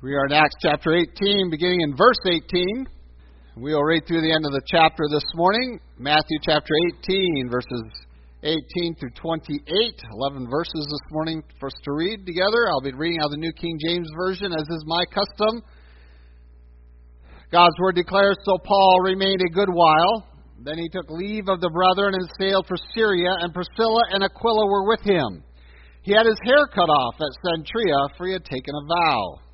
We are in Acts chapter 18, beginning in verse 18. We will read through the end of the chapter this morning. Matthew chapter 18, verses 18 through 28. 11 verses this morning for us to read together. I'll be reading out of the New King James Version, as is my custom. God's word declares So Paul remained a good while. Then he took leave of the brethren and sailed for Syria, and Priscilla and Aquila were with him. He had his hair cut off at Cenchrea, for he had taken a vow.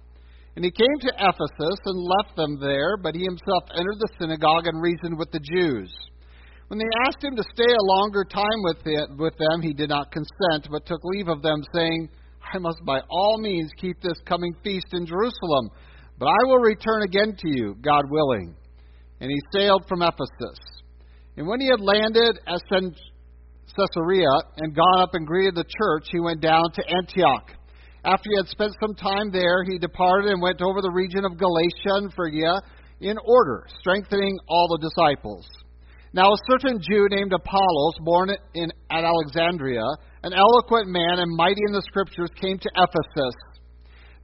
And he came to Ephesus and left them there, but he himself entered the synagogue and reasoned with the Jews. When they asked him to stay a longer time with, it, with them, he did not consent, but took leave of them, saying, I must by all means keep this coming feast in Jerusalem, but I will return again to you, God willing. And he sailed from Ephesus. And when he had landed at Caesarea and gone up and greeted the church, he went down to Antioch. After he had spent some time there, he departed and went over the region of Galatia and Phrygia in order, strengthening all the disciples. Now a certain Jew named Apollos, born in, at Alexandria, an eloquent man and mighty in the scriptures, came to Ephesus.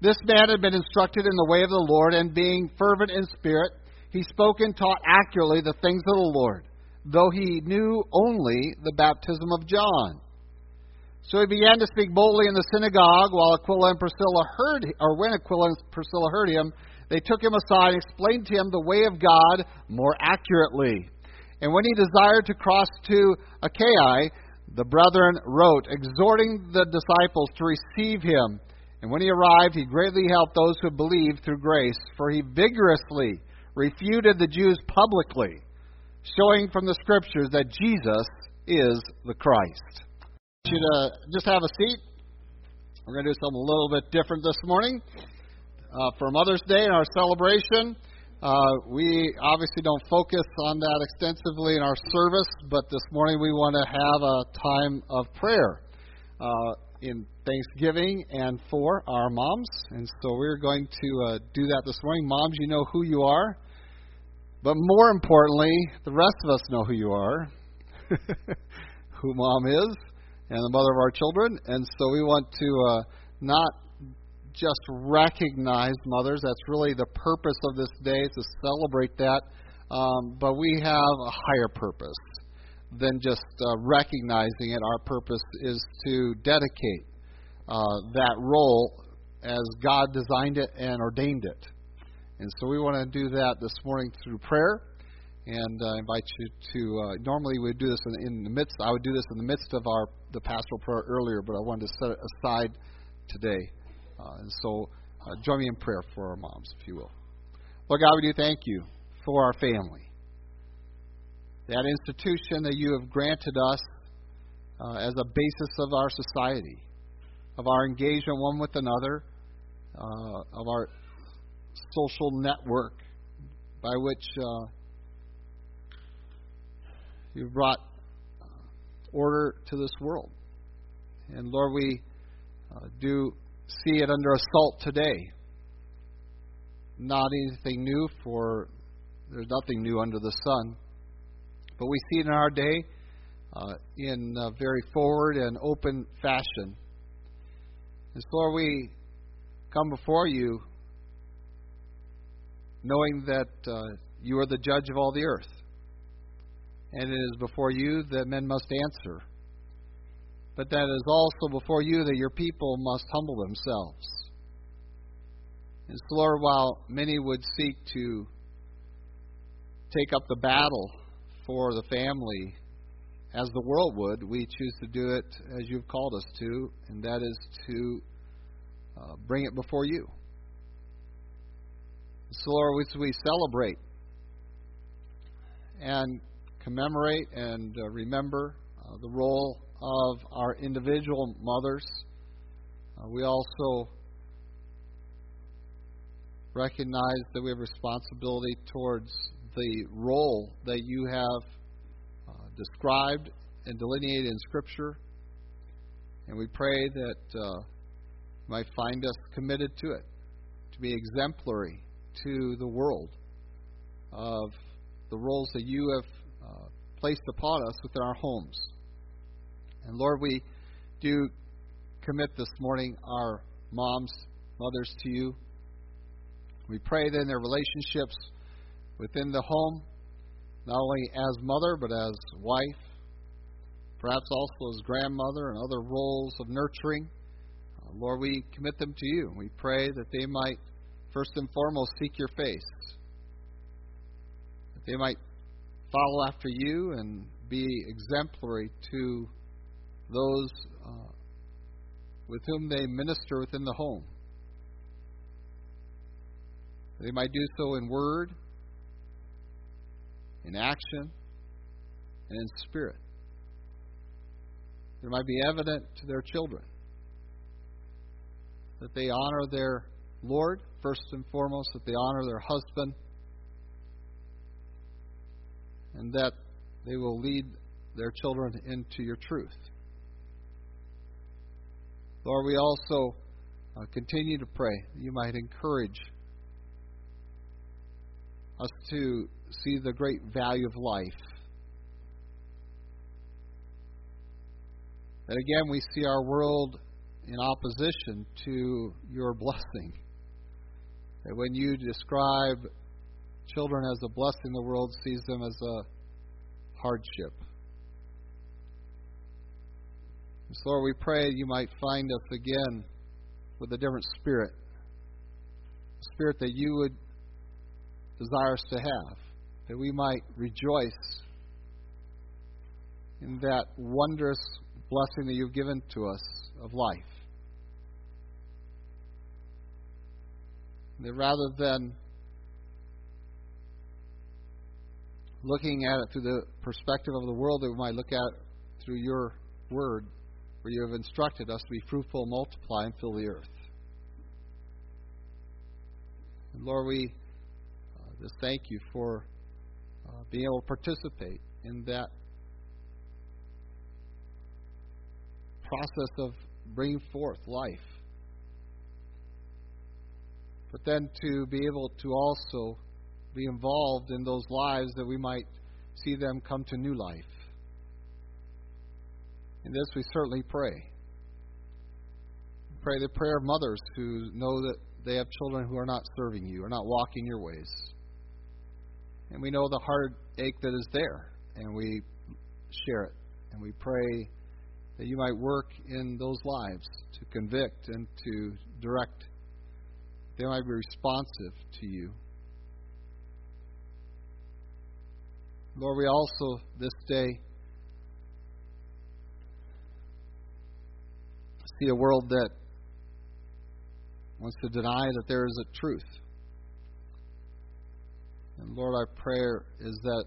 This man had been instructed in the way of the Lord, and being fervent in spirit, he spoke and taught accurately the things of the Lord, though he knew only the baptism of John. So he began to speak boldly in the synagogue while Aquila and Priscilla heard, or when Aquila and Priscilla heard him, they took him aside and explained to him the way of God more accurately. And when he desired to cross to Achaia, the brethren wrote, exhorting the disciples to receive him. And when he arrived, he greatly helped those who believed through grace, for he vigorously refuted the Jews publicly, showing from the Scriptures that Jesus is the Christ you to just have a seat. We're going to do something a little bit different this morning. Uh, for Mother's Day and our celebration, uh, we obviously don't focus on that extensively in our service, but this morning we want to have a time of prayer uh, in Thanksgiving and for our moms. And so we're going to uh, do that this morning. Moms, you know who you are. But more importantly, the rest of us know who you are, who mom is and the mother of our children. And so we want to uh, not just recognize mothers. That's really the purpose of this day to celebrate that. Um, but we have a higher purpose than just uh, recognizing it. Our purpose is to dedicate uh, that role as God designed it and ordained it. And so we want to do that this morning through prayer and uh, invite you to. Uh, normally, we would do this in, in, the midst. I would do this in the midst of our the pastoral prayer earlier, but I wanted to set it aside today. Uh, and so, uh, join me in prayer for our moms, if you will. Lord God, we do thank you for our family, that institution that you have granted us uh, as a basis of our society, of our engagement one with another, uh, of our social network by which You've brought uh, order to this world. And Lord, we uh, do see it under assault today. Not anything new, for there's nothing new under the sun. But we see it in our day uh, in a very forward and open fashion. And so, Lord, we come before you knowing that uh, you are the judge of all the earth and it is before you that men must answer. But that is also before you that your people must humble themselves. And so, Lord, while many would seek to take up the battle for the family as the world would, we choose to do it as you've called us to, and that is to uh, bring it before you. So, Lord, we, we celebrate and commemorate and uh, remember uh, the role of our individual mothers. Uh, we also recognize that we have responsibility towards the role that you have uh, described and delineated in Scripture. And we pray that uh, you might find us committed to it, to be exemplary to the world of the roles that you have placed upon us within our homes. And Lord, we do commit this morning our moms, mothers to you. We pray that in their relationships within the home, not only as mother, but as wife, perhaps also as grandmother and other roles of nurturing. Uh, Lord, we commit them to you. We pray that they might, first and foremost, seek your face, that they might follow after you and be exemplary to those uh, with whom they minister within the home. They might do so in word, in action, and in spirit. It might be evident to their children that they honor their Lord, first and foremost, that they honor their husband, and that they will lead their children into your truth. Lord, we also uh, continue to pray that you might encourage us to see the great value of life. That again, we see our world in opposition to your blessing. That when you describe children as a blessing, the world sees them as a hardship. so, Lord, we pray you might find us again with a different spirit. A spirit that you would desire us to have. That we might rejoice in that wondrous blessing that you've given to us of life. That rather than looking at it through the perspective of the world, that we might look at it through your word, where you have instructed us to be fruitful, multiply, and fill the earth. And Lord, we uh, just thank you for uh, being able to participate in that process of bringing forth life. But then to be able to also be involved in those lives that we might see them come to new life. In this we certainly pray. Pray the prayer of mothers who know that they have children who are not serving you, are not walking your ways. And we know the heartache that is there, and we share it. And we pray that you might work in those lives to convict and to direct. They might be responsive to you. Lord, we also this day see a world that wants to deny that there is a truth. And Lord, our prayer is that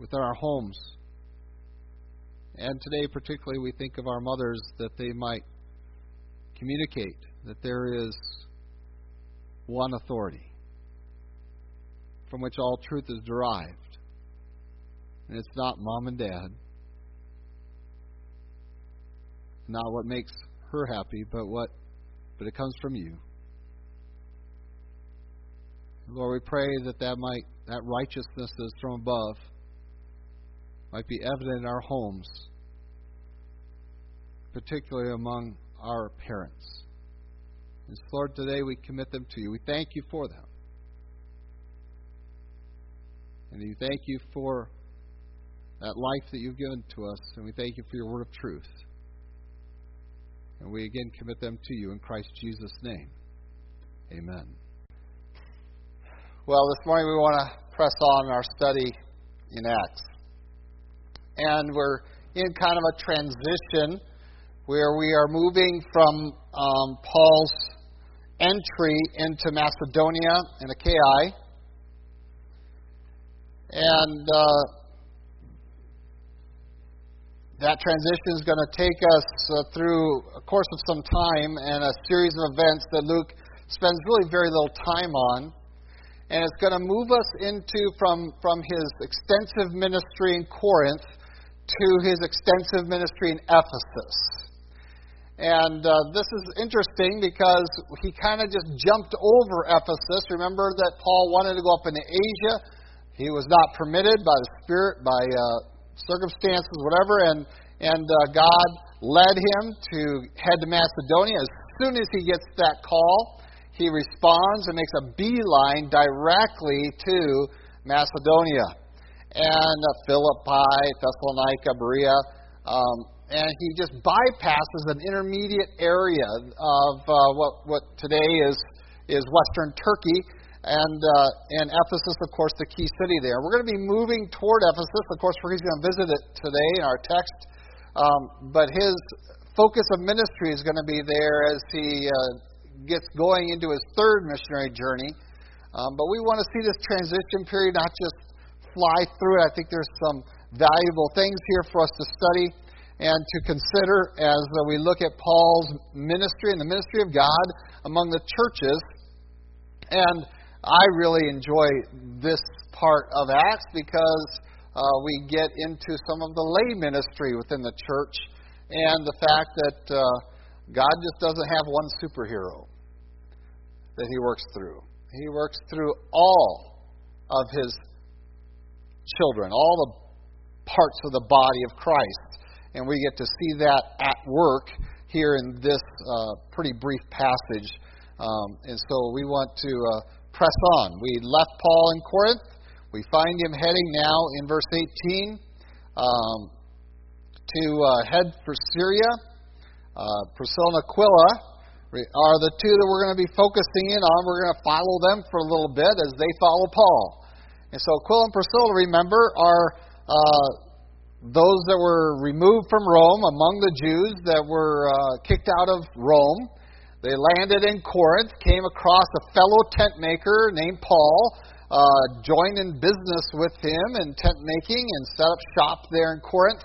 within our homes, and today, particularly, we think of our mothers that they might communicate that there is one authority from which all truth is derived. And it's not mom and dad, not what makes her happy, but what but it comes from you. Lord, we pray that that might that righteousness that is from above might be evident in our homes particularly among our parents. And Lord, today we commit them to you. We thank you for them. And we thank you for that life that you've given to us, and we thank you for your word of truth. And we again commit them to you in Christ Jesus' name. Amen. Well, this morning we want to press on our study in Acts. And we're in kind of a transition where we are moving from um, Paul's entry into Macedonia and Achaia. And uh, that transition is going to take us uh, through a course of some time and a series of events that Luke spends really very little time on. And it's going to move us into from, from his extensive ministry in Corinth to his extensive ministry in Ephesus. And uh, this is interesting because he kind of just jumped over Ephesus. Remember that Paul wanted to go up into Asia. He was not permitted by the Spirit, by uh, circumstances, whatever, and and uh, God led him to head to Macedonia. As soon as he gets that call, he responds and makes a beeline directly to Macedonia and uh, Philippi, Thessalonica, Berea. Um, and he just bypasses an intermediate area of uh, what, what today is, is Western Turkey, and, uh, and Ephesus, of course, the key city there. We're going to be moving toward Ephesus. Of course, we're going to visit it today in our text, um, but his focus of ministry is going to be there as he uh, gets going into his third missionary journey. Um, but we want to see this transition period not just fly through it. I think there's some valuable things here for us to study and to consider as we look at Paul's ministry and the ministry of God among the churches. And I really enjoy this part of Acts because uh, we get into some of the lay ministry within the church and the fact that uh, God just doesn't have one superhero that He works through. He works through all of His children, all the parts of the body of Christ and we get to see that at work here in this uh, pretty brief passage. Um, and so we want to uh, press on. We left Paul in Corinth. We find him heading now in verse 18 um, to uh, head for Syria. Uh, Priscilla and Aquila are the two that we're going to be focusing in on. We're going to follow them for a little bit as they follow Paul. And so Aquila and Priscilla, remember, are uh, those that were removed from Rome, among the Jews that were uh, kicked out of Rome. They landed in Corinth, came across a fellow tent maker named Paul, uh, joined in business with him in tent making, and set up shop there in Corinth.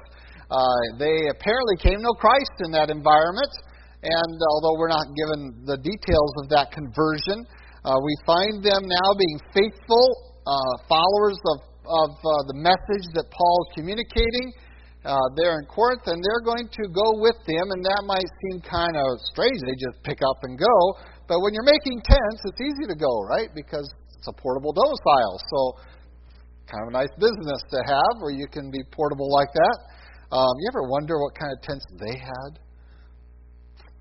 Uh, they apparently came to Christ in that environment, and although we're not given the details of that conversion, uh, we find them now being faithful uh, followers of of uh, the message that Paul is communicating uh, there in Corinth, and they're going to go with them, and that might seem kind of strange. They just pick up and go. But when you're making tents, it's easy to go, right? Because it's a portable domicile. So, kind of a nice business to have where you can be portable like that. Um, you ever wonder what kind of tents they had?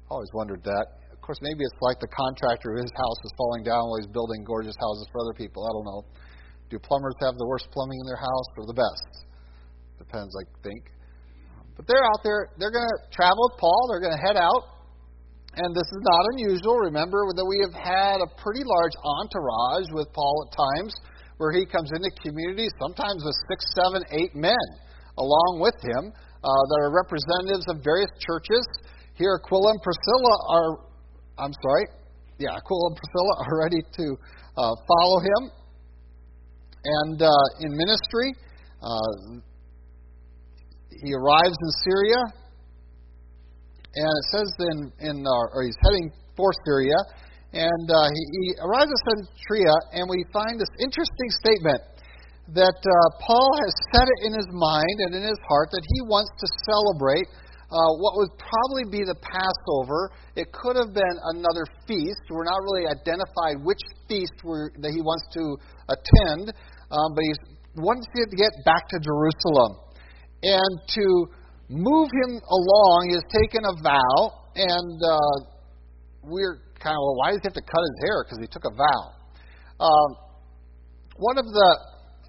Always wondered that. Of course, maybe it's like the contractor whose house is falling down while he's building gorgeous houses for other people. I don't know. Do plumbers have the worst plumbing in their house or the best? Depends, I think. But they're out there. They're going to travel with Paul. They're going to head out. And this is not unusual. Remember that we have had a pretty large entourage with Paul at times where he comes into communities, sometimes with six, seven, eight men along with him uh, that are representatives of various churches. Here, Aquila and Priscilla are, I'm sorry, yeah, Aquila and Priscilla are ready to uh, follow him and uh, in ministry. He arrives in Syria, and it says in, in uh, or he's heading for Syria, and uh, he, he arrives at Cenchrea, and we find this interesting statement that uh, Paul has set it in his mind and in his heart that he wants to celebrate uh, what would probably be the Passover. It could have been another feast. We're not really identified which feast that he wants to attend, um, but he wants to get back to Jerusalem. And to move him along, he has taken a vow, and uh, we're kind of, well, why does he have to cut his hair? Because he took a vow. Um, one of the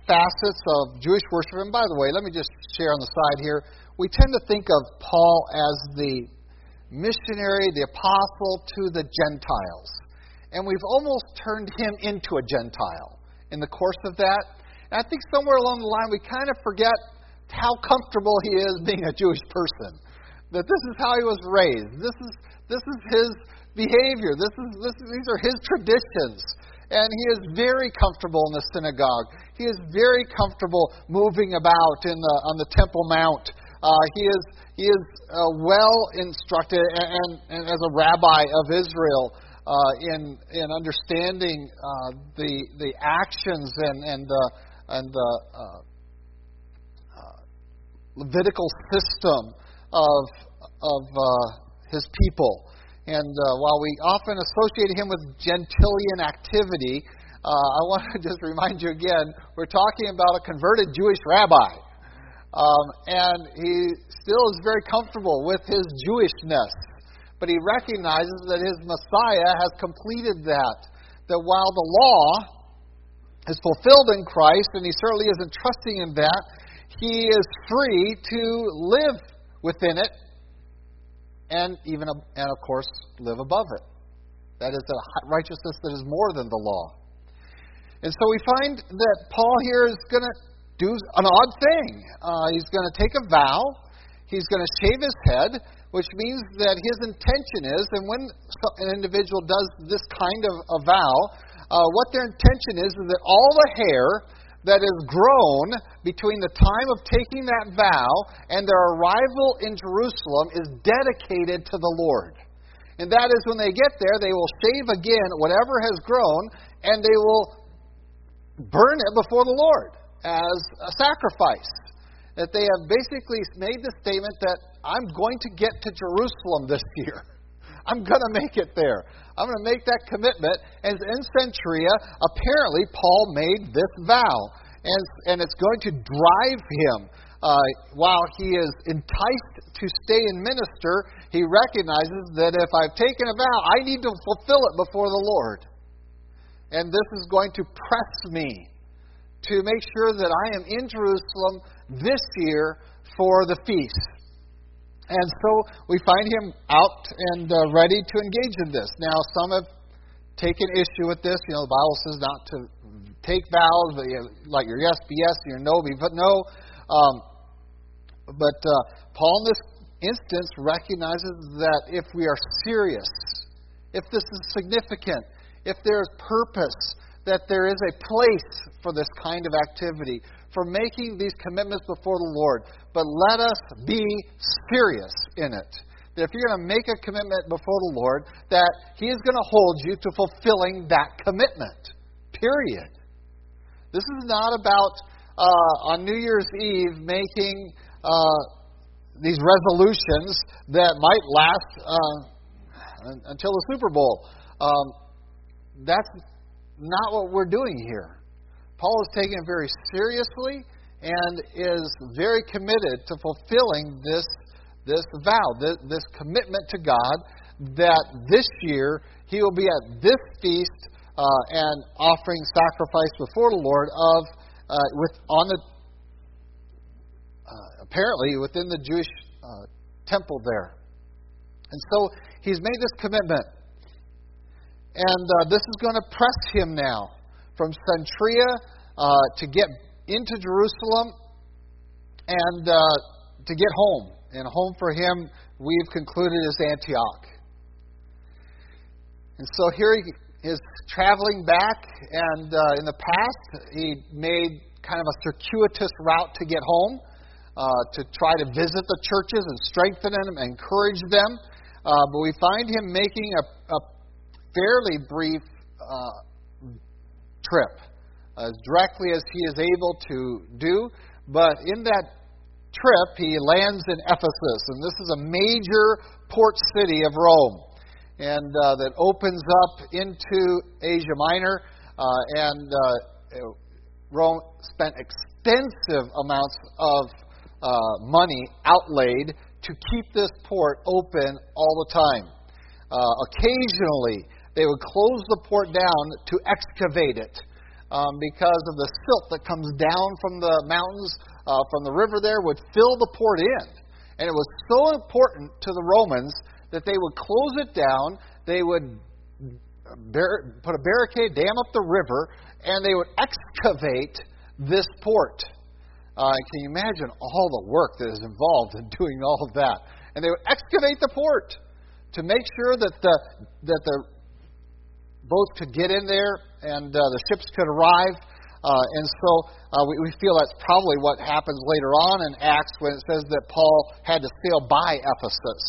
facets of Jewish worship, and by the way, let me just share on the side here, we tend to think of Paul as the missionary, the apostle to the Gentiles. And we've almost turned him into a Gentile in the course of that. And I think somewhere along the line we kind of forget how comfortable he is being a Jewish person. That this is how he was raised. This is this is his behavior. This is this, these are his traditions. And he is very comfortable in the synagogue. He is very comfortable moving about in the on the Temple Mount. Uh, he is he is uh, well instructed and, and, and as a rabbi of Israel uh, in in understanding uh, the the actions and and the and the uh, uh, Levitical system of of uh, his people. And uh, while we often associate him with Gentilian activity, uh, I want to just remind you again, we're talking about a converted Jewish rabbi. Um, and he still is very comfortable with his Jewishness. But he recognizes that his Messiah has completed that. That while the law is fulfilled in Christ, and he certainly isn't trusting in that, he is free to live within it and even and of course live above it. That is a righteousness that is more than the law. And so we find that Paul here is going to do an odd thing. Uh, he's going to take a vow. He's going to shave his head, which means that his intention is, and when an individual does this kind of a vow, uh, what their intention is is that all the hair that is grown between the time of taking that vow and their arrival in Jerusalem is dedicated to the Lord. And that is when they get there, they will shave again whatever has grown, and they will burn it before the Lord as a sacrifice. That they have basically made the statement that I'm going to get to Jerusalem this year. I'm going to make it there. I'm going to make that commitment. And in Cenchrea, apparently, Paul made this vow. And, and it's going to drive him. Uh, while he is enticed to stay and minister, he recognizes that if I've taken a vow, I need to fulfill it before the Lord. And this is going to press me to make sure that I am in Jerusalem this year for the feast. And so we find him out and uh, ready to engage in this. Now, some have taken issue with this. You know, the Bible says not to take vows, but you know, like your yes be yes, your no be but no. Um, but uh, Paul, in this instance, recognizes that if we are serious, if this is significant, if there is purpose, that there is a place for this kind of activity, for making these commitments before the Lord. But let us be serious in it. That if you're going to make a commitment before the Lord, that He is going to hold you to fulfilling that commitment. Period. This is not about uh, on New Year's Eve making uh, these resolutions that might last uh, until the Super Bowl. Um, that's not what we're doing here. Paul is taking it very seriously and is very committed to fulfilling this, this vow, this, this commitment to God that this year he will be at this feast uh, and offering sacrifice before the Lord of uh, with on the uh, apparently within the Jewish uh, temple there. And so he's made this commitment. And uh, this is going to press him now from Cenchrea uh, to get into Jerusalem and uh, to get home. And home for him, we've concluded, is Antioch. And so here he is traveling back, and uh, in the past, he made kind of a circuitous route to get home. Uh, to try to visit the churches and strengthen them and encourage them. Uh, but we find him making a, a fairly brief uh, trip, as directly as he is able to do. But in that trip, he lands in Ephesus, and this is a major port city of Rome, and uh, that opens up into Asia Minor. Uh, and uh, Rome spent extensive amounts of uh, money outlaid to keep this port open all the time. Uh, occasionally, they would close the port down to excavate it um, because of the silt that comes down from the mountains, uh, from the river there, would fill the port in. And it was so important to the Romans that they would close it down, they would bar- put a barricade, dam up the river, and they would excavate this port. Uh, can you imagine all the work that is involved in doing all of that? And they would excavate the port to make sure that the that the boats could get in there and uh, the ships could arrive. Uh, and so uh, we, we feel that's probably what happens later on in Acts when it says that Paul had to sail by Ephesus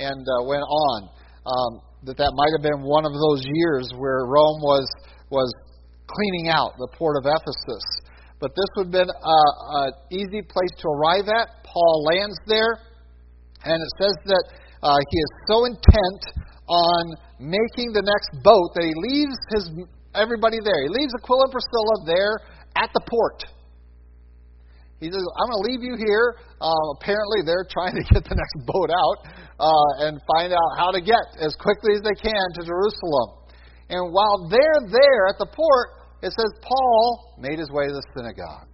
and uh, went on. Um, that that might have been one of those years where Rome was was cleaning out the port of Ephesus. But this would have been an easy place to arrive at. Paul lands there, and it says that uh, he is so intent on making the next boat that he leaves his everybody there. He leaves Aquila and Priscilla there at the port. he says, I'm going to leave you here. Uh, apparently, they're trying to get the next boat out uh, and find out how to get as quickly as they can to Jerusalem. And while they're there at the port, it says Paul made his way to the synagogue.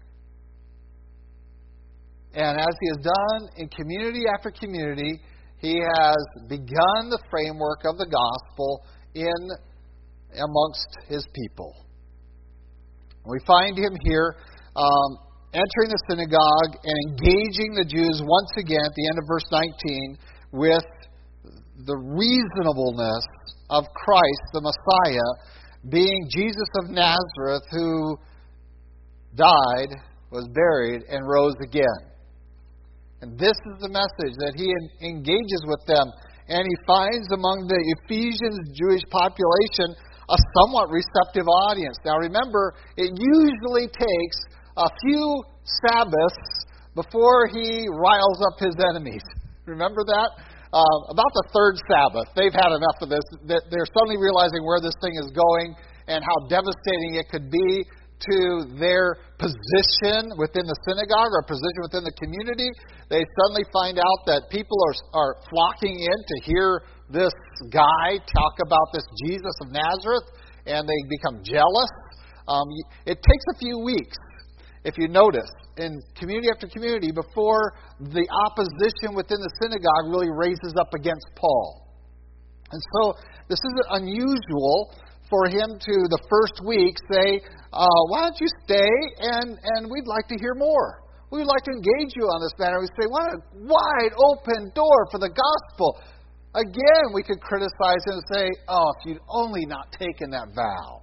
And as he has done in community after community, he has begun the framework of the gospel in amongst his people. We find him here um, entering the synagogue and engaging the Jews once again at the end of verse 19 with the reasonableness of Christ, the Messiah, being Jesus of Nazareth, who died, was buried, and rose again. And this is the message that he engages with them. And he finds among the Ephesians Jewish population a somewhat receptive audience. Now remember, it usually takes a few Sabbaths before he riles up his enemies. Remember that? Uh, about the third Sabbath, they've had enough of this. They're suddenly realizing where this thing is going and how devastating it could be to their position within the synagogue or position within the community. They suddenly find out that people are, are flocking in to hear this guy talk about this Jesus of Nazareth, and they become jealous. Um, it takes a few weeks if you notice, in community after community, before the opposition within the synagogue really raises up against Paul. And so this isn't unusual for him to, the first week, say, uh, Why don't you stay and, and we'd like to hear more? We'd like to engage you on this matter. We say, What a wide open door for the gospel. Again, we could criticize him and say, Oh, if you'd only not taken that vow.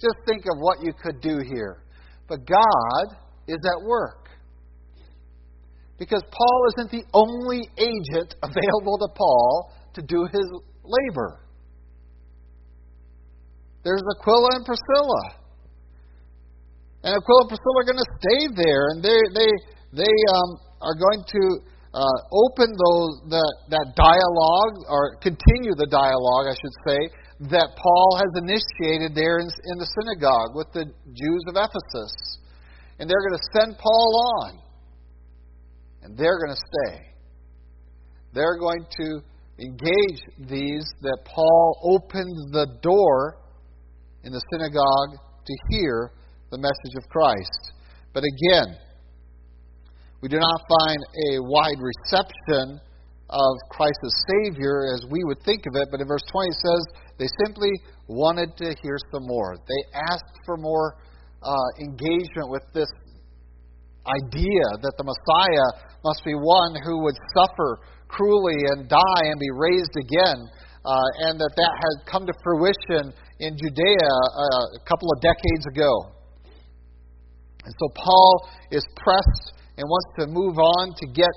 Just think of what you could do here. But God is at work. Because Paul isn't the only agent available to Paul to do his labor. There's Aquila and Priscilla. And Aquila and Priscilla are going to stay there, and they, they, they um, are going to uh, open those, that, that dialogue, or continue the dialogue, I should say, that Paul has initiated there in, in the synagogue with the Jews of Ephesus. And they're going to send Paul on. And they're going to stay. They're going to engage these that Paul opened the door in the synagogue to hear the message of Christ. But again, we do not find a wide reception of Christ as Savior as we would think of it, but in verse 20 it says they simply wanted to hear some more. They asked for more uh, engagement with this idea that the Messiah must be one who would suffer cruelly and die and be raised again, uh, and that that had come to fruition in Judea uh, a couple of decades ago. And so Paul is pressed and wants to move on to get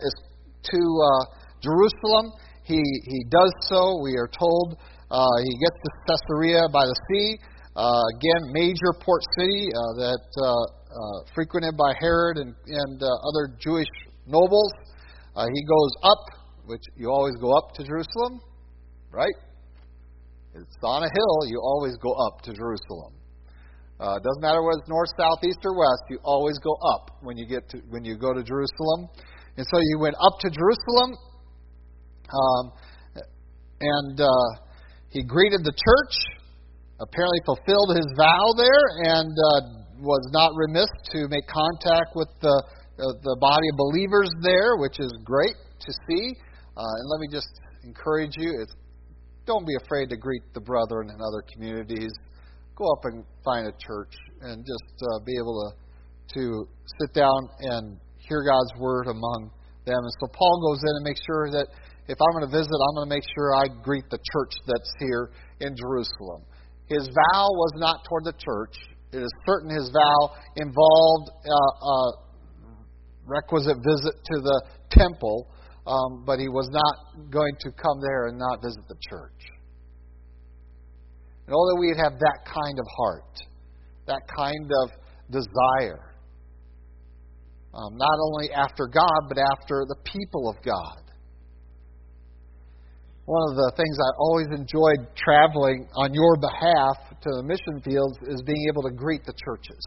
to uh, Jerusalem. He, he does so, we are told. Uh, he gets to Caesarea by the sea. Uh, again, major port city uh, that uh, frequented by Herod and, and other Jewish nobles. he goes up, which you always go up to Jerusalem, right? It's on a hill, you always go up to Jerusalem. Uh, it doesn't matter whether it's north, south, east, or west. You always go up when you get to when you go to Jerusalem. And so you went up to Jerusalem, um, and uh, he greeted the church, apparently fulfilled his vow there, and uh, was not remiss to make contact with the, uh, the body of believers there, which is great to see. Uh, and let me just encourage you don't be afraid to greet the brethren in other communities. Go up and find a church and just uh, be able to, to sit down and hear God's word among them. And so Paul goes in and makes sure that if I'm going to visit, I'm going to make sure I greet the church that's here in Jerusalem. His vow was not toward the church. It is certain his vow involved uh, a requisite visit to the temple, um, but he was not going to come there and not visit the church. And that we'd have that kind of heart, that kind of desire, um, not only after God, but after the people of God one of the things I always enjoyed traveling on your behalf to the mission fields is being able to greet the churches.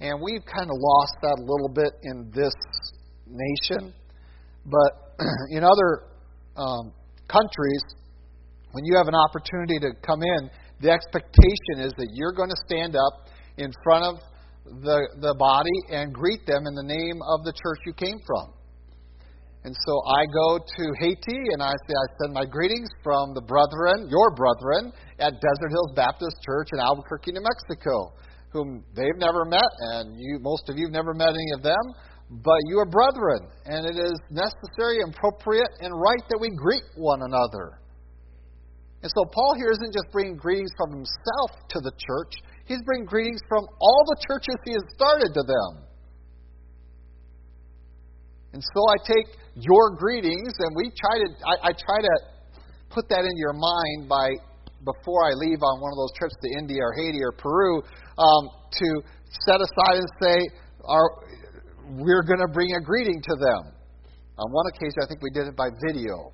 And we've kind of lost that a little bit in this nation. But in other um, countries, when you have an opportunity to come in, the expectation is that you're going to stand up in front of the, the body and greet them in the name of the church you came from. And so I go to Haiti and I say, I send my greetings from the brethren, your brethren, at Desert Hills Baptist Church in Albuquerque, New Mexico, whom they've never met, and you, most of you have never met any of them, but you are brethren, and it is necessary, appropriate, and right that we greet one another. And so Paul here isn't just bringing greetings from himself to the church, he's bringing greetings from all the churches he has started to them. And so I take your greetings, and we try to, I, I try to put that in your mind by before I leave on one of those trips to India or Haiti or Peru um, to set aside and say, our, we're going to bring a greeting to them. On one occasion, I think we did it by video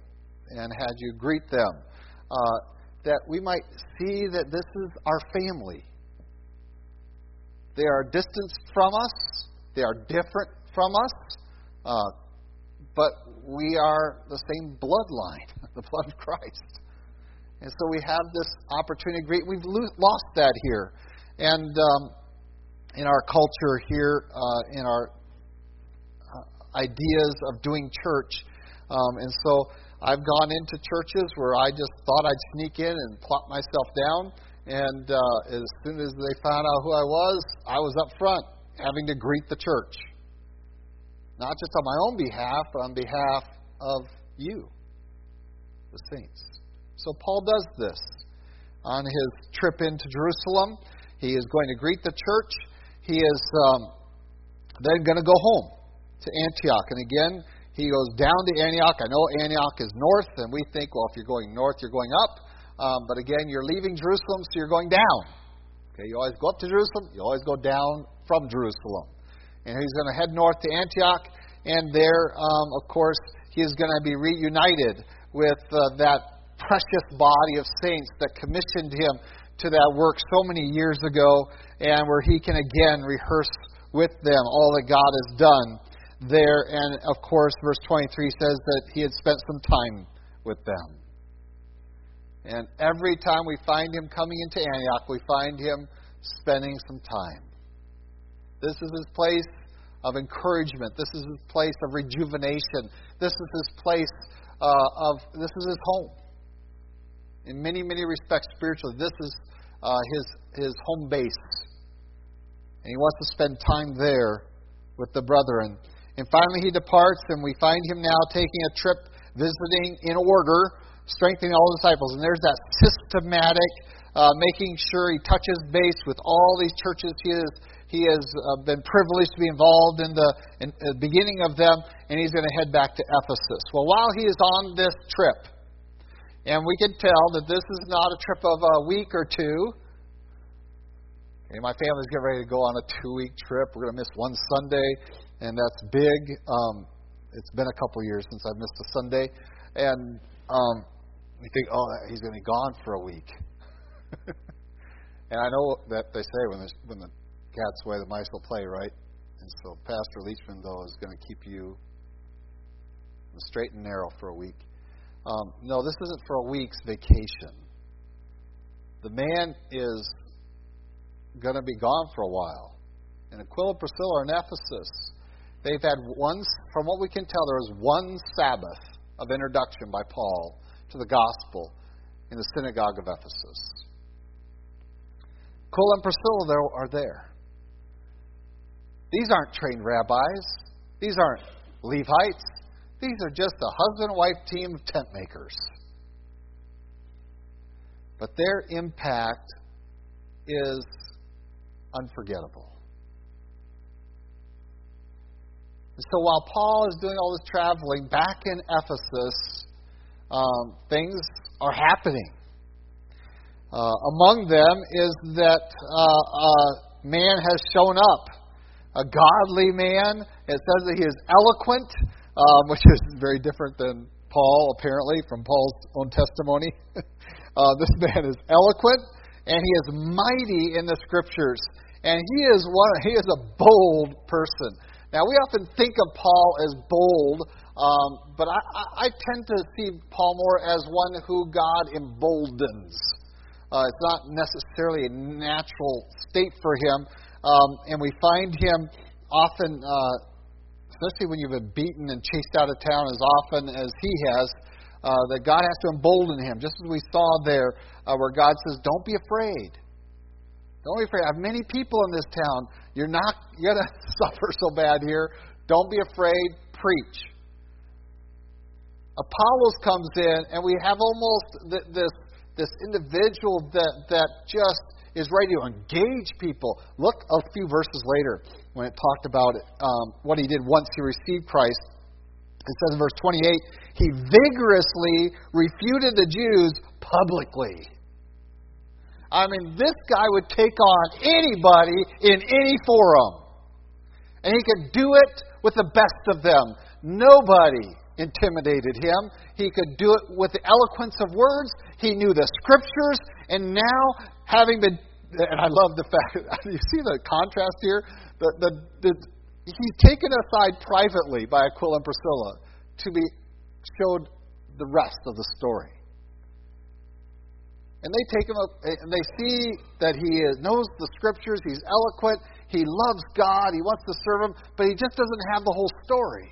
and had you greet them. Uh, that we might see that this is our family. They are distant from us, they are different from us, uh, but we are the same bloodline, the blood of Christ. And so we have this opportunity. to greet. we've lost that here, and um, in our culture here, uh, in our ideas of doing church, um, and so I've gone into churches where I just thought I'd sneak in and plop myself down, and uh, as soon as they found out who I was, I was up front having to greet the church not just on my own behalf, but on behalf of you, the saints. So Paul does this. On his trip into Jerusalem, he is going to greet the church. He is um, then going to go home to Antioch. And again, he goes down to Antioch. I know Antioch is north, and we think, well, if you're going north, you're going up. Um, but again, you're leaving Jerusalem, so you're going down. Okay, you always go up to Jerusalem, you always go down from Jerusalem and he's going to head north to Antioch, and there, um, of course, he is going to be reunited with uh, that precious body of saints that commissioned him to that work so many years ago, and where he can again rehearse with them all that God has done there. And of course, verse 23 says that he had spent some time with them. And every time we find him coming into Antioch, we find him spending some time. This is his place of encouragement. This is his place of rejuvenation. This is his place uh, of, this is his home. In many, many respects, spiritually, this is uh, his, his home base. And he wants to spend time there with the brethren. And finally, he departs, and we find him now taking a trip, visiting in order, strengthening all the disciples. And there's that systematic, uh, making sure he touches base with all these churches he is he has uh, been privileged to be involved in the, in the beginning of them, and he's going to head back to Ephesus. Well, while he is on this trip, and we can tell that this is not a trip of a week or two. Okay, my family's getting ready to go on a two-week trip. We're going to miss one Sunday, and that's big. Um, it's been a couple years since I've missed a Sunday, and um, we think, oh, he's going to be gone for a week. and I know that they say when, when the cat's way, the mice will play, right? And so Pastor Leachman, though, is going to keep you straight and narrow for a week. Um, no, this isn't for a week's vacation. The man is going to be gone for a while. And Aquila Priscilla are in Ephesus. They've had one, from what we can tell, there was one Sabbath of introduction by Paul to the gospel in the synagogue of Ephesus. Aquila and Priscilla though, are there. These aren't trained rabbis. These aren't Levites. These are just a husband and wife team of tent makers. But their impact is unforgettable. And so while Paul is doing all this traveling back in Ephesus, um, things are happening. Uh, among them is that uh, a man has shown up a godly man. It says that he is eloquent, um, which is very different than Paul, apparently, from Paul's own testimony. uh, this man is eloquent, and he is mighty in the scriptures. And he is one. He is a bold person. Now we often think of Paul as bold, um, but I, I, tend to see Paul more as one who God emboldens. Uh, it's not necessarily a natural state for him, um, and we find him often, uh, especially when you've been beaten and chased out of town as often as he has, uh, that God has to embolden him. Just as we saw there, uh, where God says, "Don't be afraid." Don't be afraid. I have many people in this town. You're not you're to suffer so bad here. Don't be afraid. Preach. Apollos comes in, and we have almost this this individual that that just is ready to engage people. Look a few verses later when it talked about um, what he did once he received Christ. It says in verse 28, he vigorously refuted the Jews publicly. I mean, this guy would take on anybody in any forum. And he could do it with the best of them. Nobody intimidated him. He could do it with the eloquence of words. He knew the scriptures. And now, having been, and I love the fact, you see the contrast here? The, the, the, he's taken aside privately by Aquila and Priscilla to be showed the rest of the story. And they take him up, and they see that he knows the scriptures, he's eloquent, he loves God, he wants to serve him, but he just doesn't have the whole story.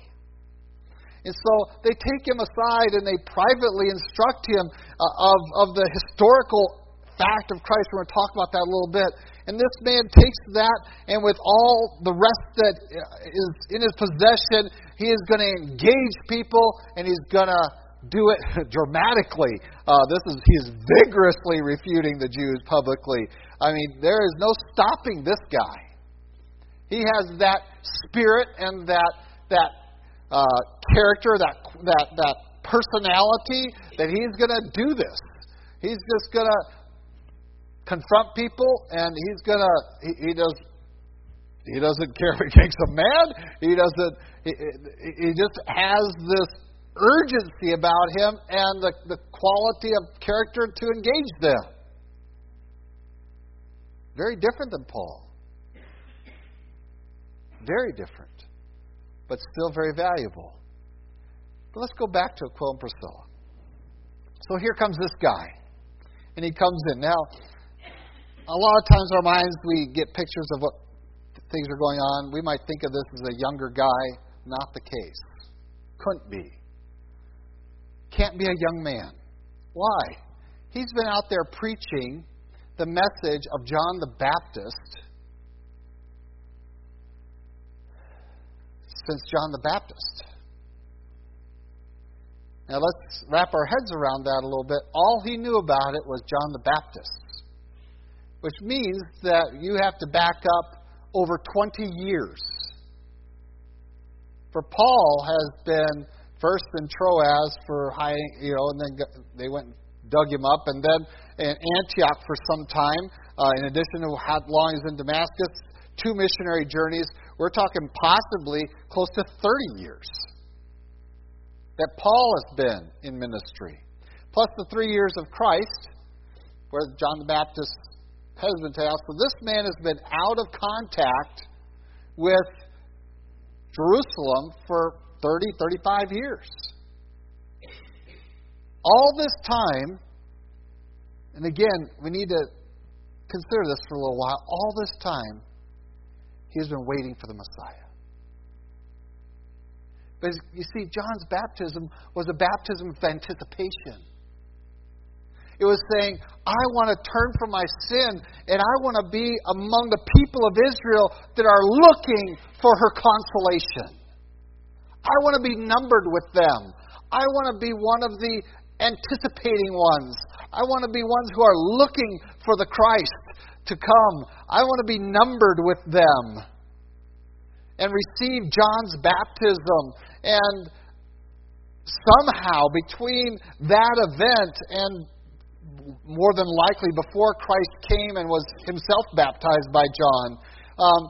And so they take him aside and they privately instruct him uh, of, of the historical fact of Christ. We're going to talk about that a little bit. And this man takes that, and with all the rest that is in his possession, he is going to engage people and he's going to do it dramatically. Uh, this is he's vigorously refuting the Jews publicly. I mean, there is no stopping this guy. He has that spirit and that that uh, character, that that that personality that he's going to do this. He's just going to confront people, and he's going to he, he does. He doesn't care if he makes them mad. He doesn't. He, he just has this urgency about him and the, the quality of character to engage them. Very different than Paul. Very different, but still very valuable. But let's go back to Aquila and Priscilla. So here comes this guy, and he comes in. Now, a lot of times our minds we get pictures of what things are going on. We might think of this as a younger guy. Not the case. Couldn't be can't be a young man. Why? He's been out there preaching the message of John the Baptist since John the Baptist. Now let's wrap our heads around that a little bit. All he knew about it was John the Baptist, which means that you have to back up over 20 years. For Paul has been first in Troas for high, you know, and then they went and dug him up, and then in Antioch for some time. Uh, in addition to how long he's in Damascus, two missionary journeys. We're talking possibly close to 30 years that Paul has been in ministry, plus the three years of Christ, where John the Baptist has been taken So this man has been out of contact with Jerusalem for 30, 35 years. All this time, and again, we need to consider this for a little while. All this time, he has been waiting for the Messiah. But you see, John's baptism was a baptism of anticipation. It was saying, I want to turn from my sin and I want to be among the people of Israel that are looking for her consolation. I want to be numbered with them. I want to be one of the anticipating ones. I want to be ones who are looking for the Christ to come. I want to be numbered with them and receive John's baptism. And somehow, between that event and more than likely before Christ came and was himself baptized by John, um,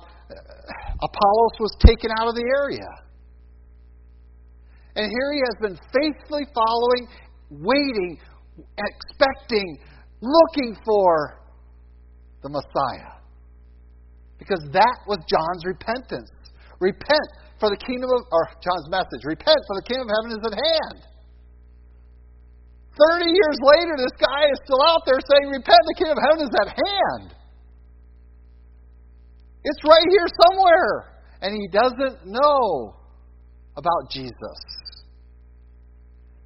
Apollos was taken out of the area. And here he has been faithfully following, waiting, expecting, looking for the Messiah. Because that was John's repentance. Repent, for the kingdom of, or John's message, repent, for the kingdom of heaven is at hand. 30 years later, this guy is still out there saying, repent, the kingdom of heaven is at hand. It's right here somewhere. And he doesn't know about Jesus.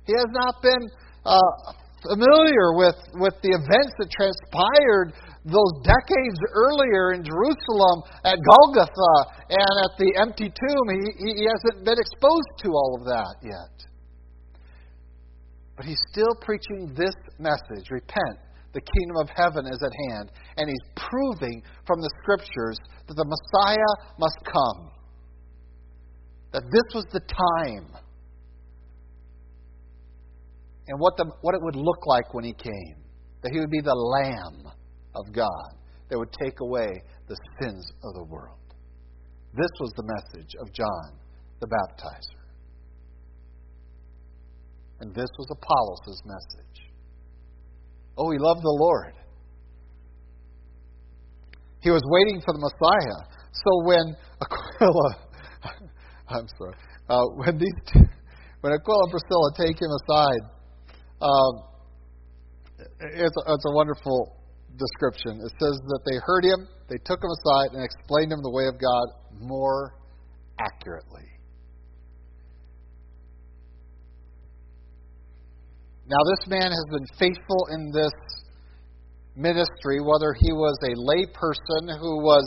He has not been uh, familiar with, with the events that transpired those decades earlier in Jerusalem at Golgotha and at the empty tomb. He, he hasn't been exposed to all of that yet. But he's still preaching this message repent, the kingdom of heaven is at hand. And he's proving from the scriptures that the Messiah must come. That this was the time. And what, the, what it would look like when he came. That he would be the Lamb of God that would take away the sins of the world. This was the message of John the Baptizer. And this was Apollos' message. Oh, he loved the Lord. He was waiting for the Messiah. So when Aquila, I'm sorry, uh, when these, two, when Aquila and Priscilla take him aside, um, it's, a, it's a wonderful description. It says that they heard him, they took him aside, and explained him the way of God more accurately. Now, this man has been faithful in this ministry, whether he was a lay person who was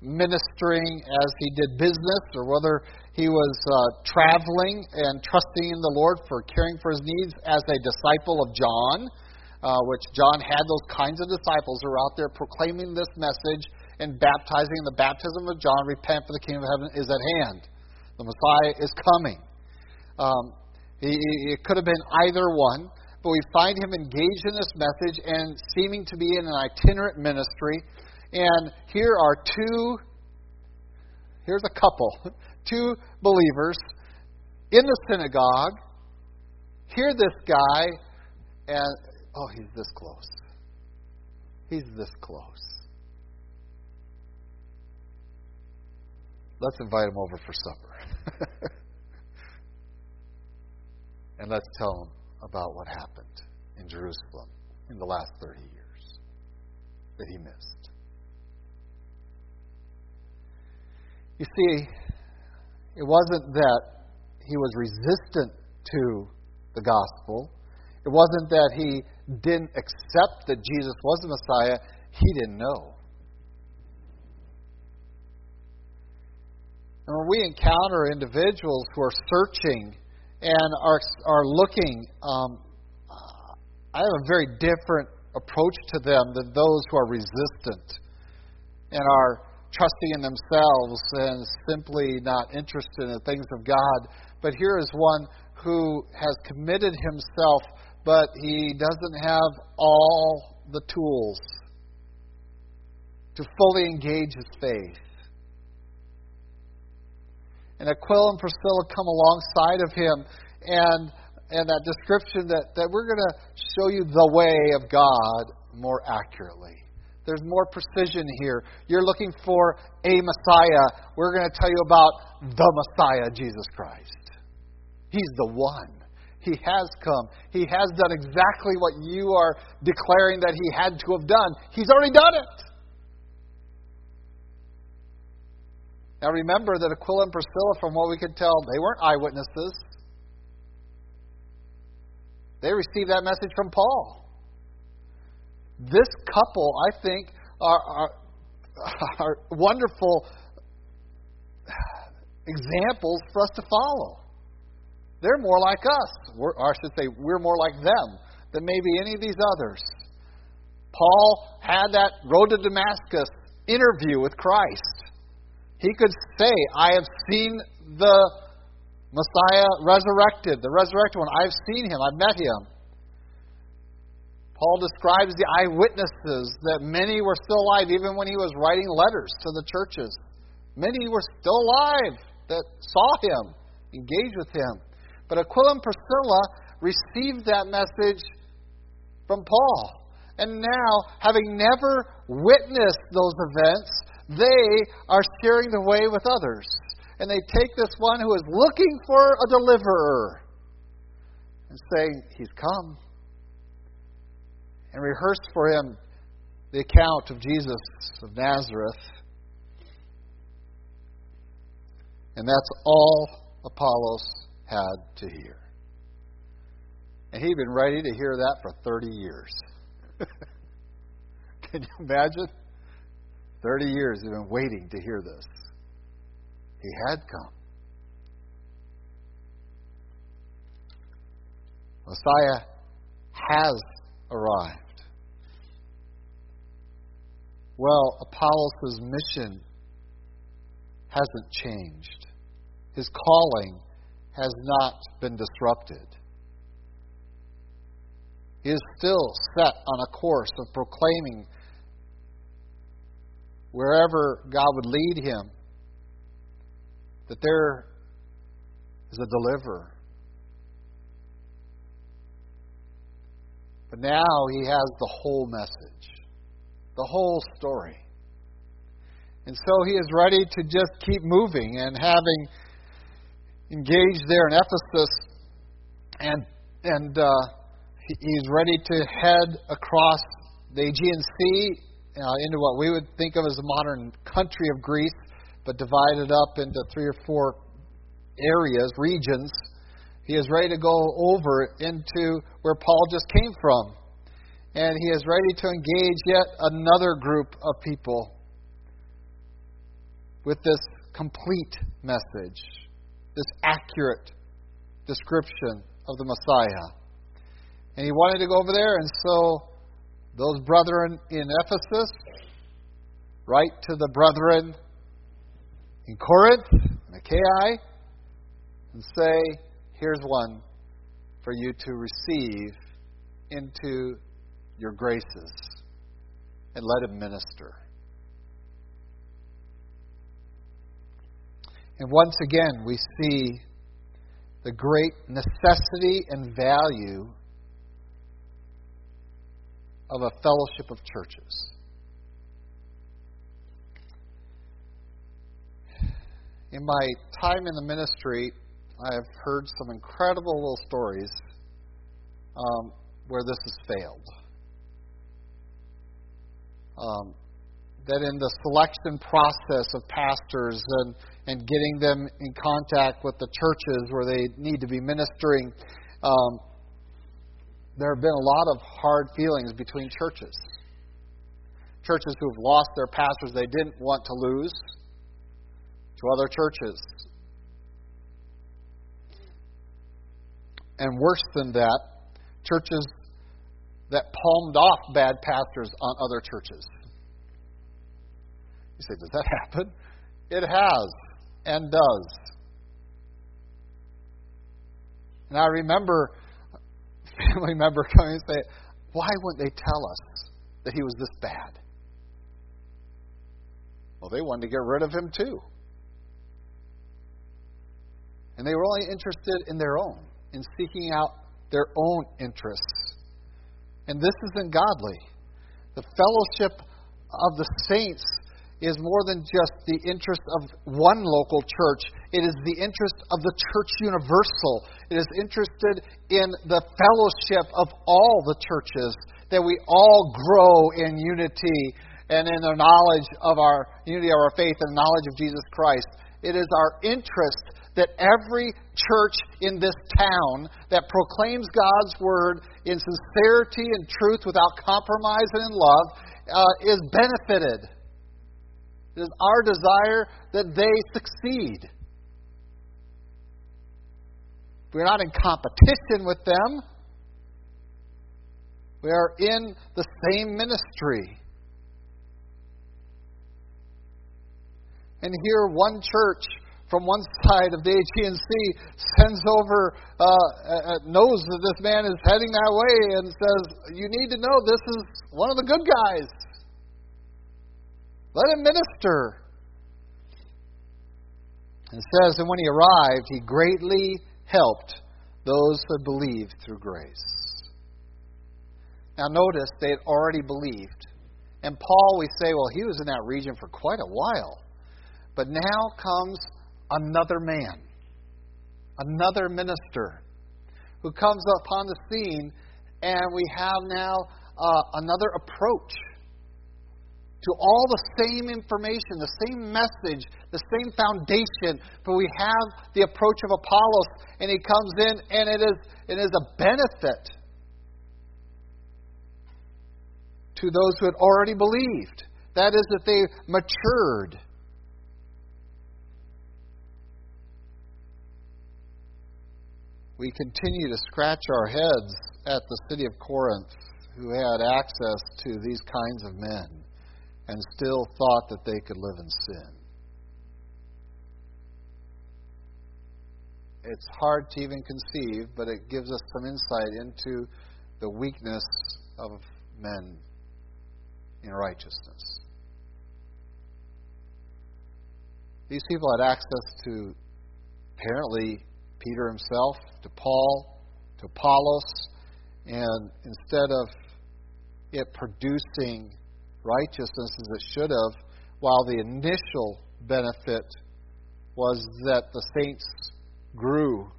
ministering as he did business, or whether he was uh, traveling and trusting in the Lord for caring for his needs as a disciple of John uh, which John had those kinds of disciples who were out there proclaiming this message and baptizing. In the baptism of John, repent for the kingdom of heaven is at hand. The Messiah is coming. Um, he, it could have been either one, but we find him engaged in this message and seeming to be in an itinerant ministry. And here are two, here's a couple, two believers in the synagogue hear this guy and Oh, he's this close. He's this close. Let's invite him over for supper. and let's tell him about what happened in Jerusalem in the last 30 years that he missed. You see, it wasn't that he was resistant to the gospel. It wasn't that he didn't accept that Jesus was the Messiah, he didn't know. And when we encounter individuals who are searching and are, are looking, um, I have a very different approach to them than those who are resistant and are trusting in themselves and simply not interested in the things of God. But here is one who has committed himself but he doesn't have all the tools to fully engage his faith. And Aquila and Priscilla come alongside of him, and and that description that, that we're going to show you the way of God more accurately. There's more precision here. You're looking for a Messiah. We're going to tell you about the Messiah, Jesus Christ. He's the one. He has come. He has done exactly what you are declaring that He had to have done. He's already done it. Now remember that Aquila and Priscilla, from what we could tell, they weren't eyewitnesses. They received that message from Paul. This couple, I think, are, are, are wonderful examples for us to follow. They're more like us. We're, or I should say, we're more like them than maybe any of these others. Paul had that road to Damascus interview with Christ. He could say, I have seen the Messiah resurrected, the resurrected one. I've seen him, I've met him. Paul describes the eyewitnesses that many were still alive even when he was writing letters to the churches. Many were still alive that saw him, engaged with him. But Aquila and Priscilla received that message from Paul. And now, having never witnessed those events, they are sharing the way with others. And they take this one who is looking for a deliverer and say, He's come. And rehearse for him the account of Jesus of Nazareth. And that's all Apollos had to hear. And he'd been ready to hear that for 30 years. Can you imagine? 30 years he'd been waiting to hear this. He had come. Messiah has arrived. Well, Apollos' mission hasn't changed. His calling has not been disrupted. He is still set on a course of proclaiming wherever God would lead him that there is a deliverer. But now he has the whole message, the whole story. And so he is ready to just keep moving and having engaged there in Ephesus and and uh, he's ready to head across the Aegean Sea uh, into what we would think of as the modern country of Greece, but divided up into three or four areas, regions. He is ready to go over into where Paul just came from. And he is ready to engage yet another group of people with this complete message, this accurate description of the Messiah. And he wanted to go over there, and so those brethren in Ephesus write to the brethren in Corinth Achaia and say, Here's one for you to receive into your graces and let him minister. And once again, we see the great necessity and value of a fellowship of churches. In my time in the ministry, I have heard some incredible little stories um, where this has failed. Um, that in the selection process of pastors and, and getting them in contact with the churches where they need to be ministering, um, there have been a lot of hard feelings between churches. Churches who have lost their pastors they didn't want to lose to other churches. And worse than that, churches that palmed off bad pastors on other churches. You say, does that happen? It has and does. And I remember family member coming and say, Why wouldn't they tell us that he was this bad? Well, they wanted to get rid of him too. And they were only interested in their own, in seeking out their own interests. And this isn't godly. The fellowship of the saints is more than just the interest of one local church. It is the interest of the church universal. It is interested in the fellowship of all the churches, that we all grow in unity and in the knowledge of our unity of our faith and knowledge of Jesus Christ. It is our interest that every church in this town that proclaims God's word in sincerity and truth without compromise and in love uh, is benefited. It is our desire that they succeed. We're not in competition with them. We are in the same ministry. And here, one church from one side of the Aegean Sea sends over, uh, knows that this man is heading that way, and says, You need to know this is one of the good guys. Let him minister. And says, And when he arrived, he greatly helped those who believed through grace. Now, notice they had already believed. And Paul, we say, well, he was in that region for quite a while. But now comes another man, another minister, who comes upon the scene, and we have now uh, another approach to all the same information, the same message, the same foundation, but we have the approach of Apollos, and he comes in, and it is, it is a benefit to those who had already believed. That is, that they matured. We continue to scratch our heads at the city of Corinth, who had access to these kinds of men and still thought that they could live in sin. It's hard to even conceive, but it gives us some insight into the weakness of men in righteousness. These people had access to apparently Peter himself, to Paul, to Apollos, and instead of it producing righteousness as it should have, while the initial benefit was that the saints grew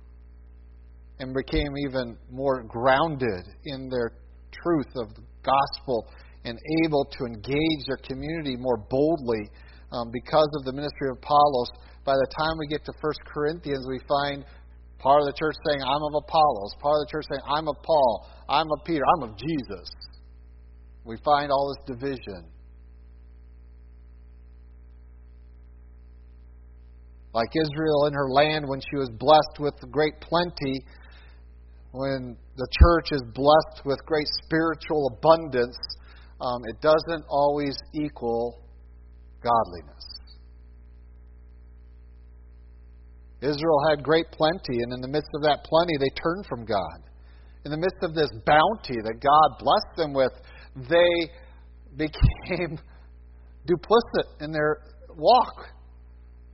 and became even more grounded in their truth of the gospel and able to engage their community more boldly um, because of the ministry of Apollos. By the time we get to 1 Corinthians, we find part of the church saying, I'm of Apollos, part of the church saying, I'm of Paul, I'm of Peter, I'm of Jesus. We find all this division. Like Israel in her land when she was blessed with great plenty, when the church is blessed with great spiritual abundance, um, it doesn't always equal godliness. Israel had great plenty, and in the midst of that plenty, they turned from God. In the midst of this bounty that God blessed them with, they became duplicit in their walk.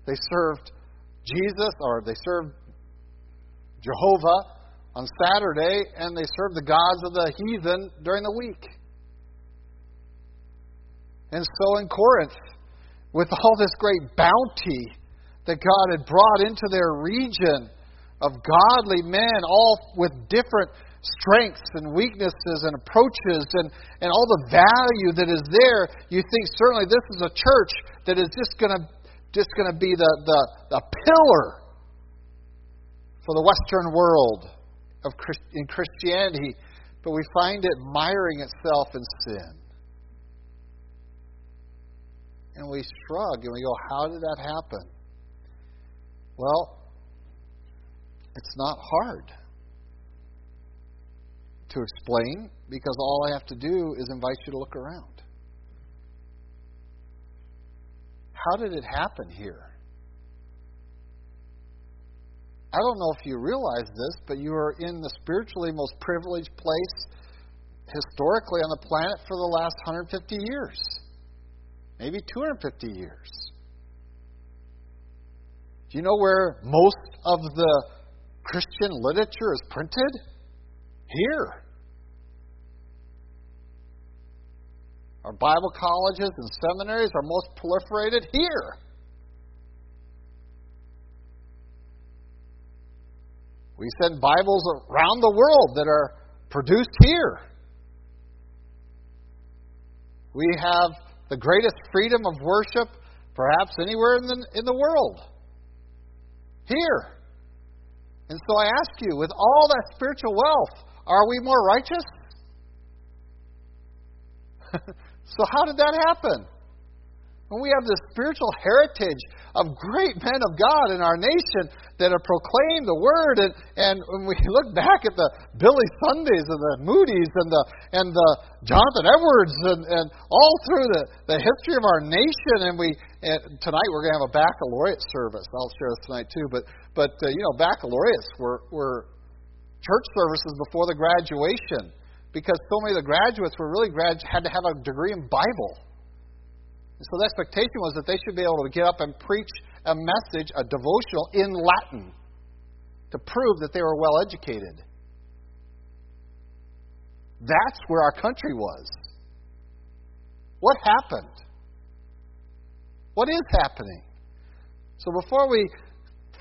They served Jesus, or they served Jehovah on Saturday, and they served the gods of the heathen during the week. And so in Corinth, with all this great bounty that God had brought into their region of godly men, all with different strengths and weaknesses and approaches and, and all the value that is there, you think certainly this is a church that is just going to just going to be the, the, the pillar for the Western world of Christ, in Christianity, but we find it miring itself in sin. And we shrug and we go, How did that happen? Well, it's not hard to explain because all I have to do is invite you to look around. How did it happen here? I don't know if you realize this, but you are in the spiritually most privileged place historically on the planet for the last 150 years, maybe 250 years. Do you know where most of the Christian literature is printed? Here. Our Bible colleges and seminaries are most proliferated here. We send Bibles around the world that are produced here. We have the greatest freedom of worship perhaps anywhere in the, in the world. Here. And so I ask you, with all that spiritual wealth, are we more righteous? So, how did that happen? When we have this spiritual heritage of great men of God in our nation that have proclaimed the word, and, and when we look back at the Billy Sundays and the Moody's and the and the Jonathan Edwards and, and all through the, the history of our nation, and we and tonight we're going to have a baccalaureate service. I'll share this tonight too. But but uh, you know baccalaureates were were church services before the graduation because so many of the graduates were really grad had to have a degree in Bible. And so the expectation was that they should be able to get up and preach a message, a devotional in Latin to prove that they were well educated. That's where our country was. What happened? What is happening? So before we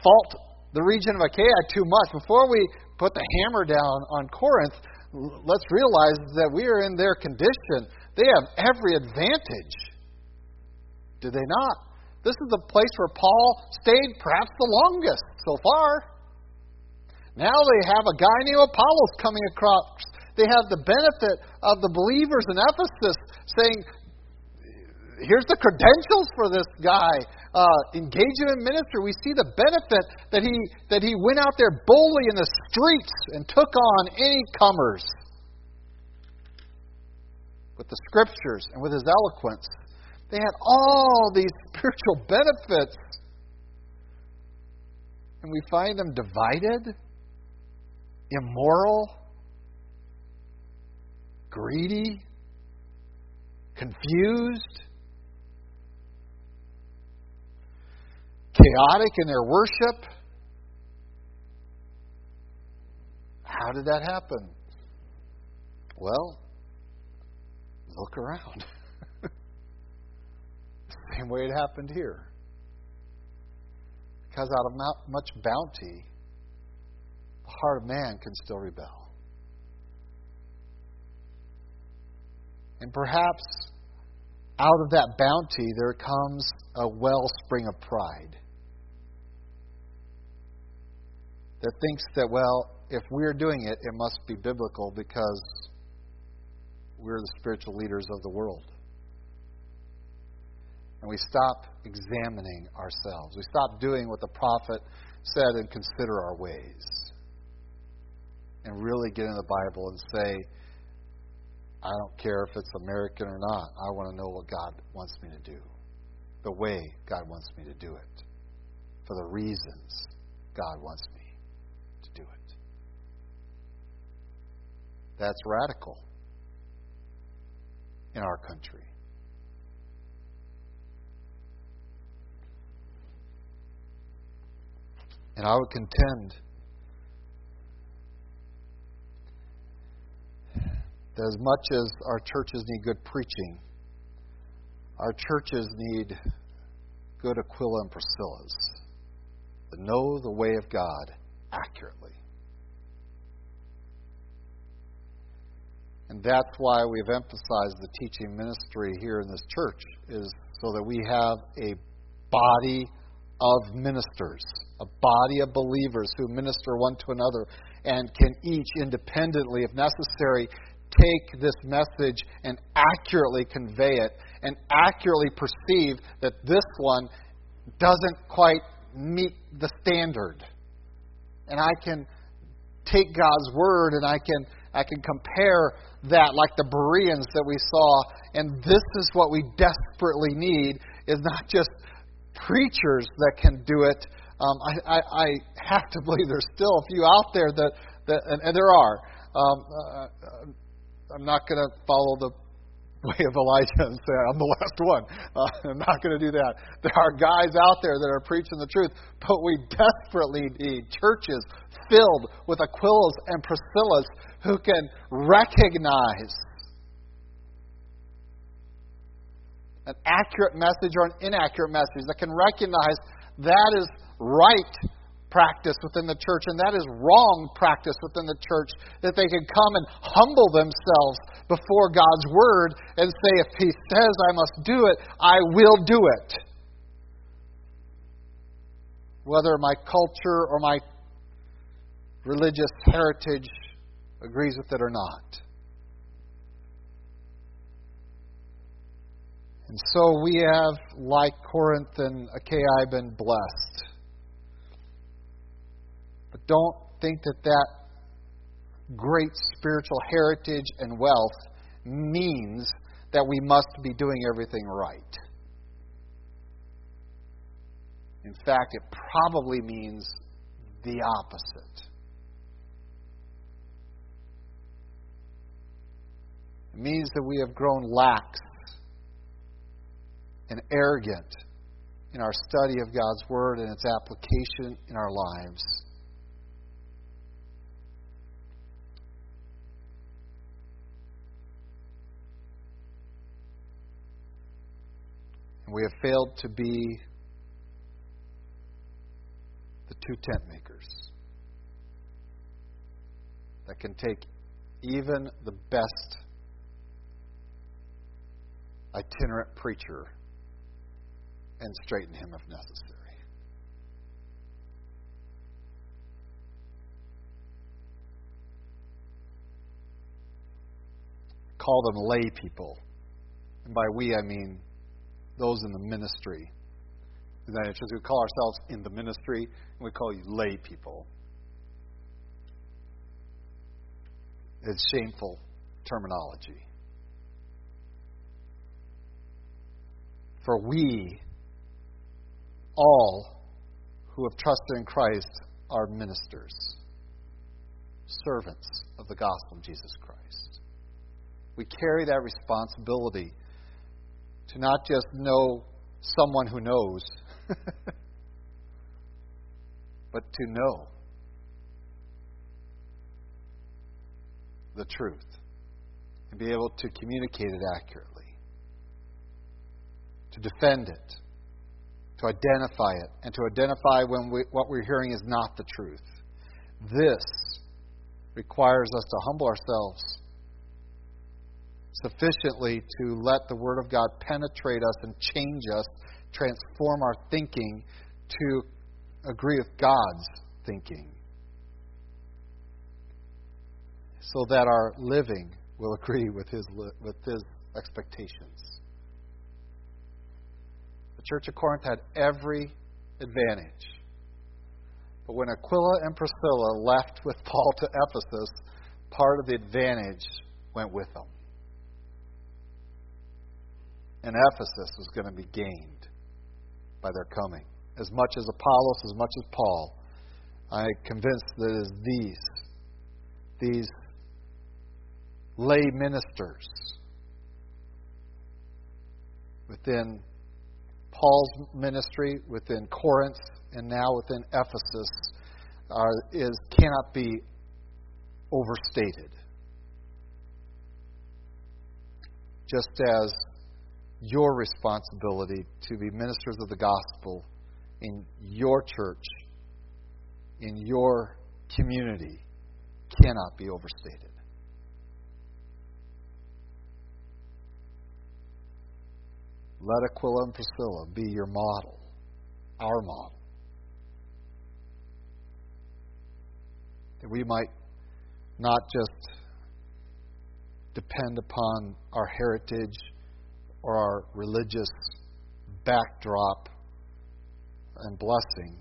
fault the region of Achaia too much, before we put the hammer down on Corinth, let's realize that we are in their condition. They have every advantage. Do they not? This is the place where Paul stayed perhaps the longest so far. Now they have a guy named Apollos coming across. They have the benefit of the believers in Ephesus saying, here's the credentials for this guy. Uh, engage him in ministry. We see the benefit that he that he went out there boldly in the streets and took on any comers with the scriptures and with his eloquence. They had all these spiritual benefits. And we find them divided immoral, greedy, confused, chaotic in their worship. How did that happen? Well, look around. Same way it happened here. Because out of much bounty, the heart of man can still rebel. And perhaps out of that bounty there comes a wellspring of pride that thinks that, well, if we're doing it, it must be biblical because we're the spiritual leaders of the world. And we stop examining ourselves. We stop doing what the prophet said and consider our ways and really get in the Bible and say, I don't care if it's American or not. I want to know what God wants me to do, the way God wants me to do it, for the reasons God wants me to do it. That's radical in our country. And I would contend that as much as our churches need good preaching, our churches need good Aquila and Priscillas that know the way of God accurately. And that's why we've emphasized the teaching ministry here in this church, is so that we have a body of ministers, a body of believers who minister one to another and can each independently, if necessary, take this message and accurately convey it and accurately perceive that this one doesn't quite meet the standard. And I can take God's word and I can I can compare that like the Bereans that we saw and this is what we desperately need is not just preachers that can do it. Um, I, I, I have to believe there's still a few out there that, that and, and there are. Um, uh, uh I'm not going to follow the way of Elijah and say, I'm the last one. Uh, I'm not going to do that. There are guys out there that are preaching the truth, but we desperately need churches filled with Aquilas and Priscillas who can recognize an accurate message or an inaccurate message, that can recognize that is right practice within the church and that is wrong practice within the church, that they can come and humble themselves before God's Word and say, if He says I must do it, I will do it. Whether my culture or my religious heritage agrees with it or not. And so we have, like Corinth and Achaia, been blessed don't think that that great spiritual heritage and wealth means that we must be doing everything right. In fact, it probably means the opposite. It means that we have grown lax and arrogant in our study of God's Word and its application in our lives. And we have failed to be the two tent makers that can take even the best itinerant preacher and straighten him if necessary. Call them lay people. And by we, I mean those in the ministry. Church, we call ourselves in the ministry, and we call you lay people. It's shameful terminology. For we, all who have trusted in Christ, are ministers, servants of the gospel of Jesus Christ. We carry that responsibility to not just know someone who knows, but to know the truth and be able to communicate it accurately, to defend it, to identify it, and to identify when we, what we're hearing is not the truth. This requires us to humble ourselves sufficiently to let the Word of God penetrate us and change us, transform our thinking to agree with God's thinking, so that our living will agree with His, with his expectations. The Church of Corinth had every advantage. But when Aquila and Priscilla left with Paul to Ephesus, part of the advantage went with them and Ephesus was going to be gained by their coming. As much as Apollos, as much as Paul, I convinced that it is these, these lay ministers within Paul's ministry, within Corinth, and now within Ephesus, are, is cannot be overstated. Just as your responsibility to be ministers of the gospel in your church, in your community, cannot be overstated. Let Aquila and Priscilla be your model, our model. That we might not just depend upon our heritage or our religious backdrop and blessing,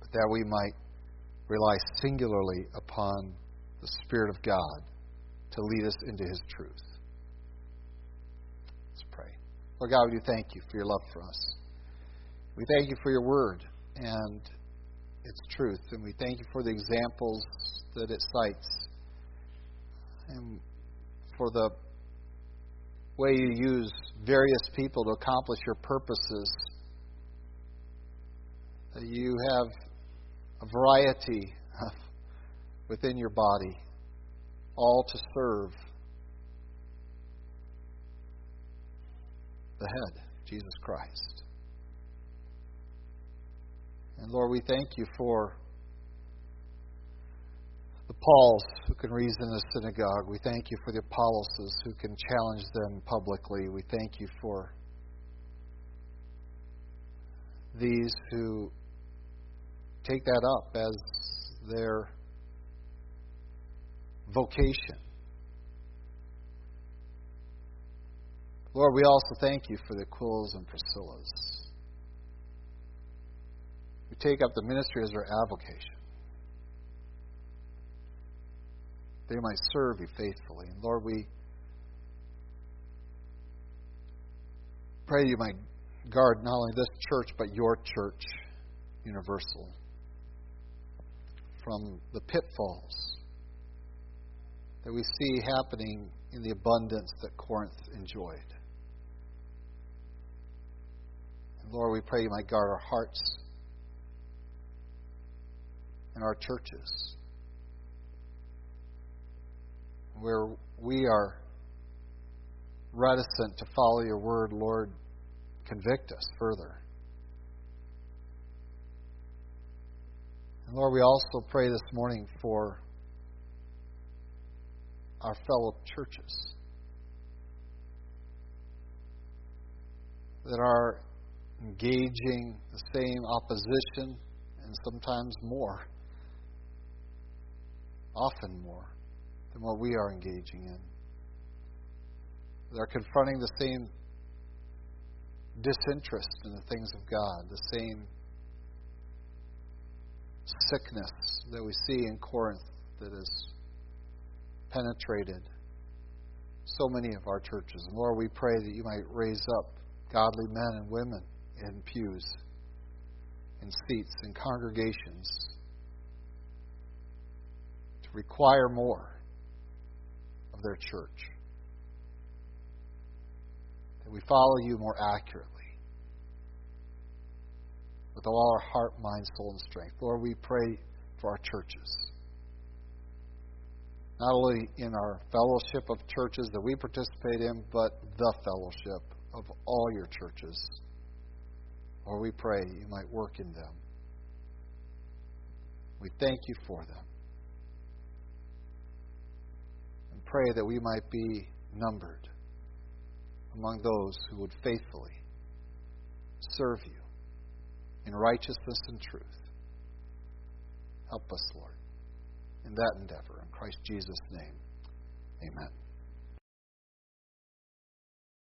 but that we might rely singularly upon the Spirit of God to lead us into His truth. Let's pray. Lord God, we do thank you for your love for us. We thank you for your word and its truth, and we thank you for the examples that it cites and for the way you use various people to accomplish your purposes. You have a variety within your body, all to serve the head, Jesus Christ. And Lord, we thank you for Pauls who can reason in the synagogue. We thank you for the Apolloses who can challenge them publicly. We thank you for these who take that up as their vocation. Lord, we also thank you for the Aquilas and Priscillas. We take up the ministry as our avocation. They might serve you faithfully. And Lord, we pray you might guard not only this church, but your church universal from the pitfalls that we see happening in the abundance that Corinth enjoyed. And Lord, we pray you might guard our hearts and our churches where we are reticent to follow your word, Lord, convict us further. And Lord, we also pray this morning for our fellow churches that are engaging the same opposition and sometimes more, often more, than what we are engaging in. They're confronting the same disinterest in the things of God, the same sickness that we see in Corinth that has penetrated so many of our churches. And Lord, we pray that you might raise up godly men and women in pews, in seats, in congregations to require more their church. That we follow you more accurately with all our heart, mind, soul, and strength. Lord, we pray for our churches. Not only in our fellowship of churches that we participate in, but the fellowship of all your churches. Lord, we pray you might work in them. We thank you for them. Pray that we might be numbered among those who would faithfully serve you in righteousness and truth. Help us, Lord, in that endeavor. In Christ Jesus' name, amen.